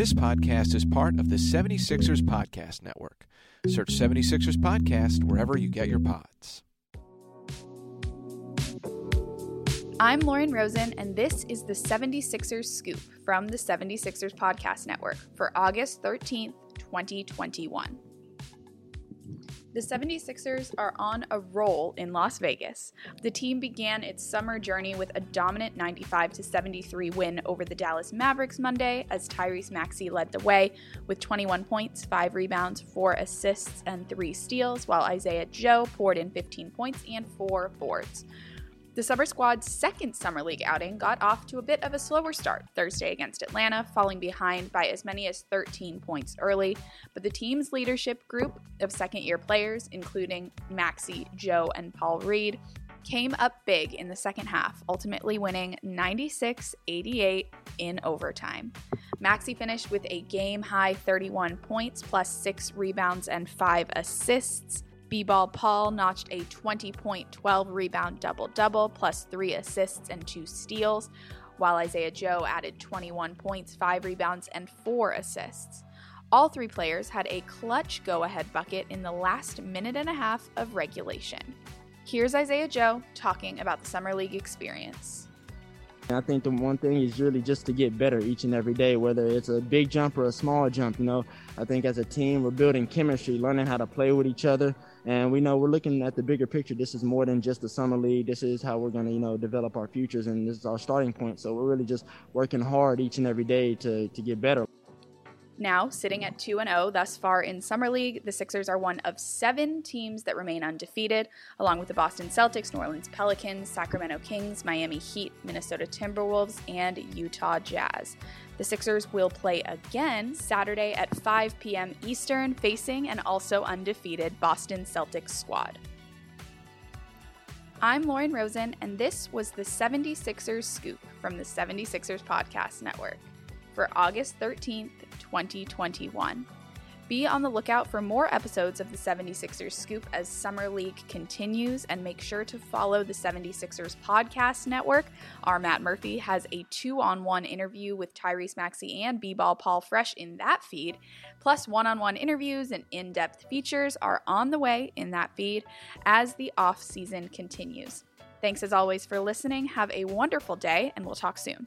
This podcast is part of the 76ers Podcast Network. Search 76ers Podcast wherever you get your pods. I'm Lauren Rosen, and this is the 76ers Scoop from the 76ers Podcast Network for August 13th, 2021. The 76ers are on a roll in Las Vegas. The team began its summer journey with a dominant 95 73 win over the Dallas Mavericks Monday as Tyrese Maxey led the way with 21 points, 5 rebounds, 4 assists, and 3 steals, while Isaiah Joe poured in 15 points and 4 boards. The Summer Squad's second Summer League outing got off to a bit of a slower start Thursday against Atlanta, falling behind by as many as 13 points early. But the team's leadership group of second year players, including Maxey, Joe, and Paul Reed, came up big in the second half, ultimately winning 96 88 in overtime. Maxey finished with a game high 31 points, plus six rebounds and five assists. B Ball Paul notched a 20 point, 12 rebound double double, plus three assists and two steals, while Isaiah Joe added 21 points, five rebounds, and four assists. All three players had a clutch go ahead bucket in the last minute and a half of regulation. Here's Isaiah Joe talking about the Summer League experience. I think the one thing is really just to get better each and every day, whether it's a big jump or a small jump. You know, I think as a team, we're building chemistry, learning how to play with each other, and we know we're looking at the bigger picture. This is more than just the summer league. This is how we're going to, you know, develop our futures, and this is our starting point. So we're really just working hard each and every day to to get better. Now, sitting at 2 0 thus far in Summer League, the Sixers are one of seven teams that remain undefeated, along with the Boston Celtics, New Orleans Pelicans, Sacramento Kings, Miami Heat, Minnesota Timberwolves, and Utah Jazz. The Sixers will play again Saturday at 5 p.m. Eastern, facing an also undefeated Boston Celtics squad. I'm Lauren Rosen, and this was the 76ers Scoop from the 76ers Podcast Network for August 13th, 2021. Be on the lookout for more episodes of the 76ers Scoop as Summer League continues, and make sure to follow the 76ers Podcast Network. Our Matt Murphy has a two on one interview with Tyrese Maxey and B Ball Paul Fresh in that feed, plus one on one interviews and in depth features are on the way in that feed as the off season continues. Thanks as always for listening. Have a wonderful day, and we'll talk soon.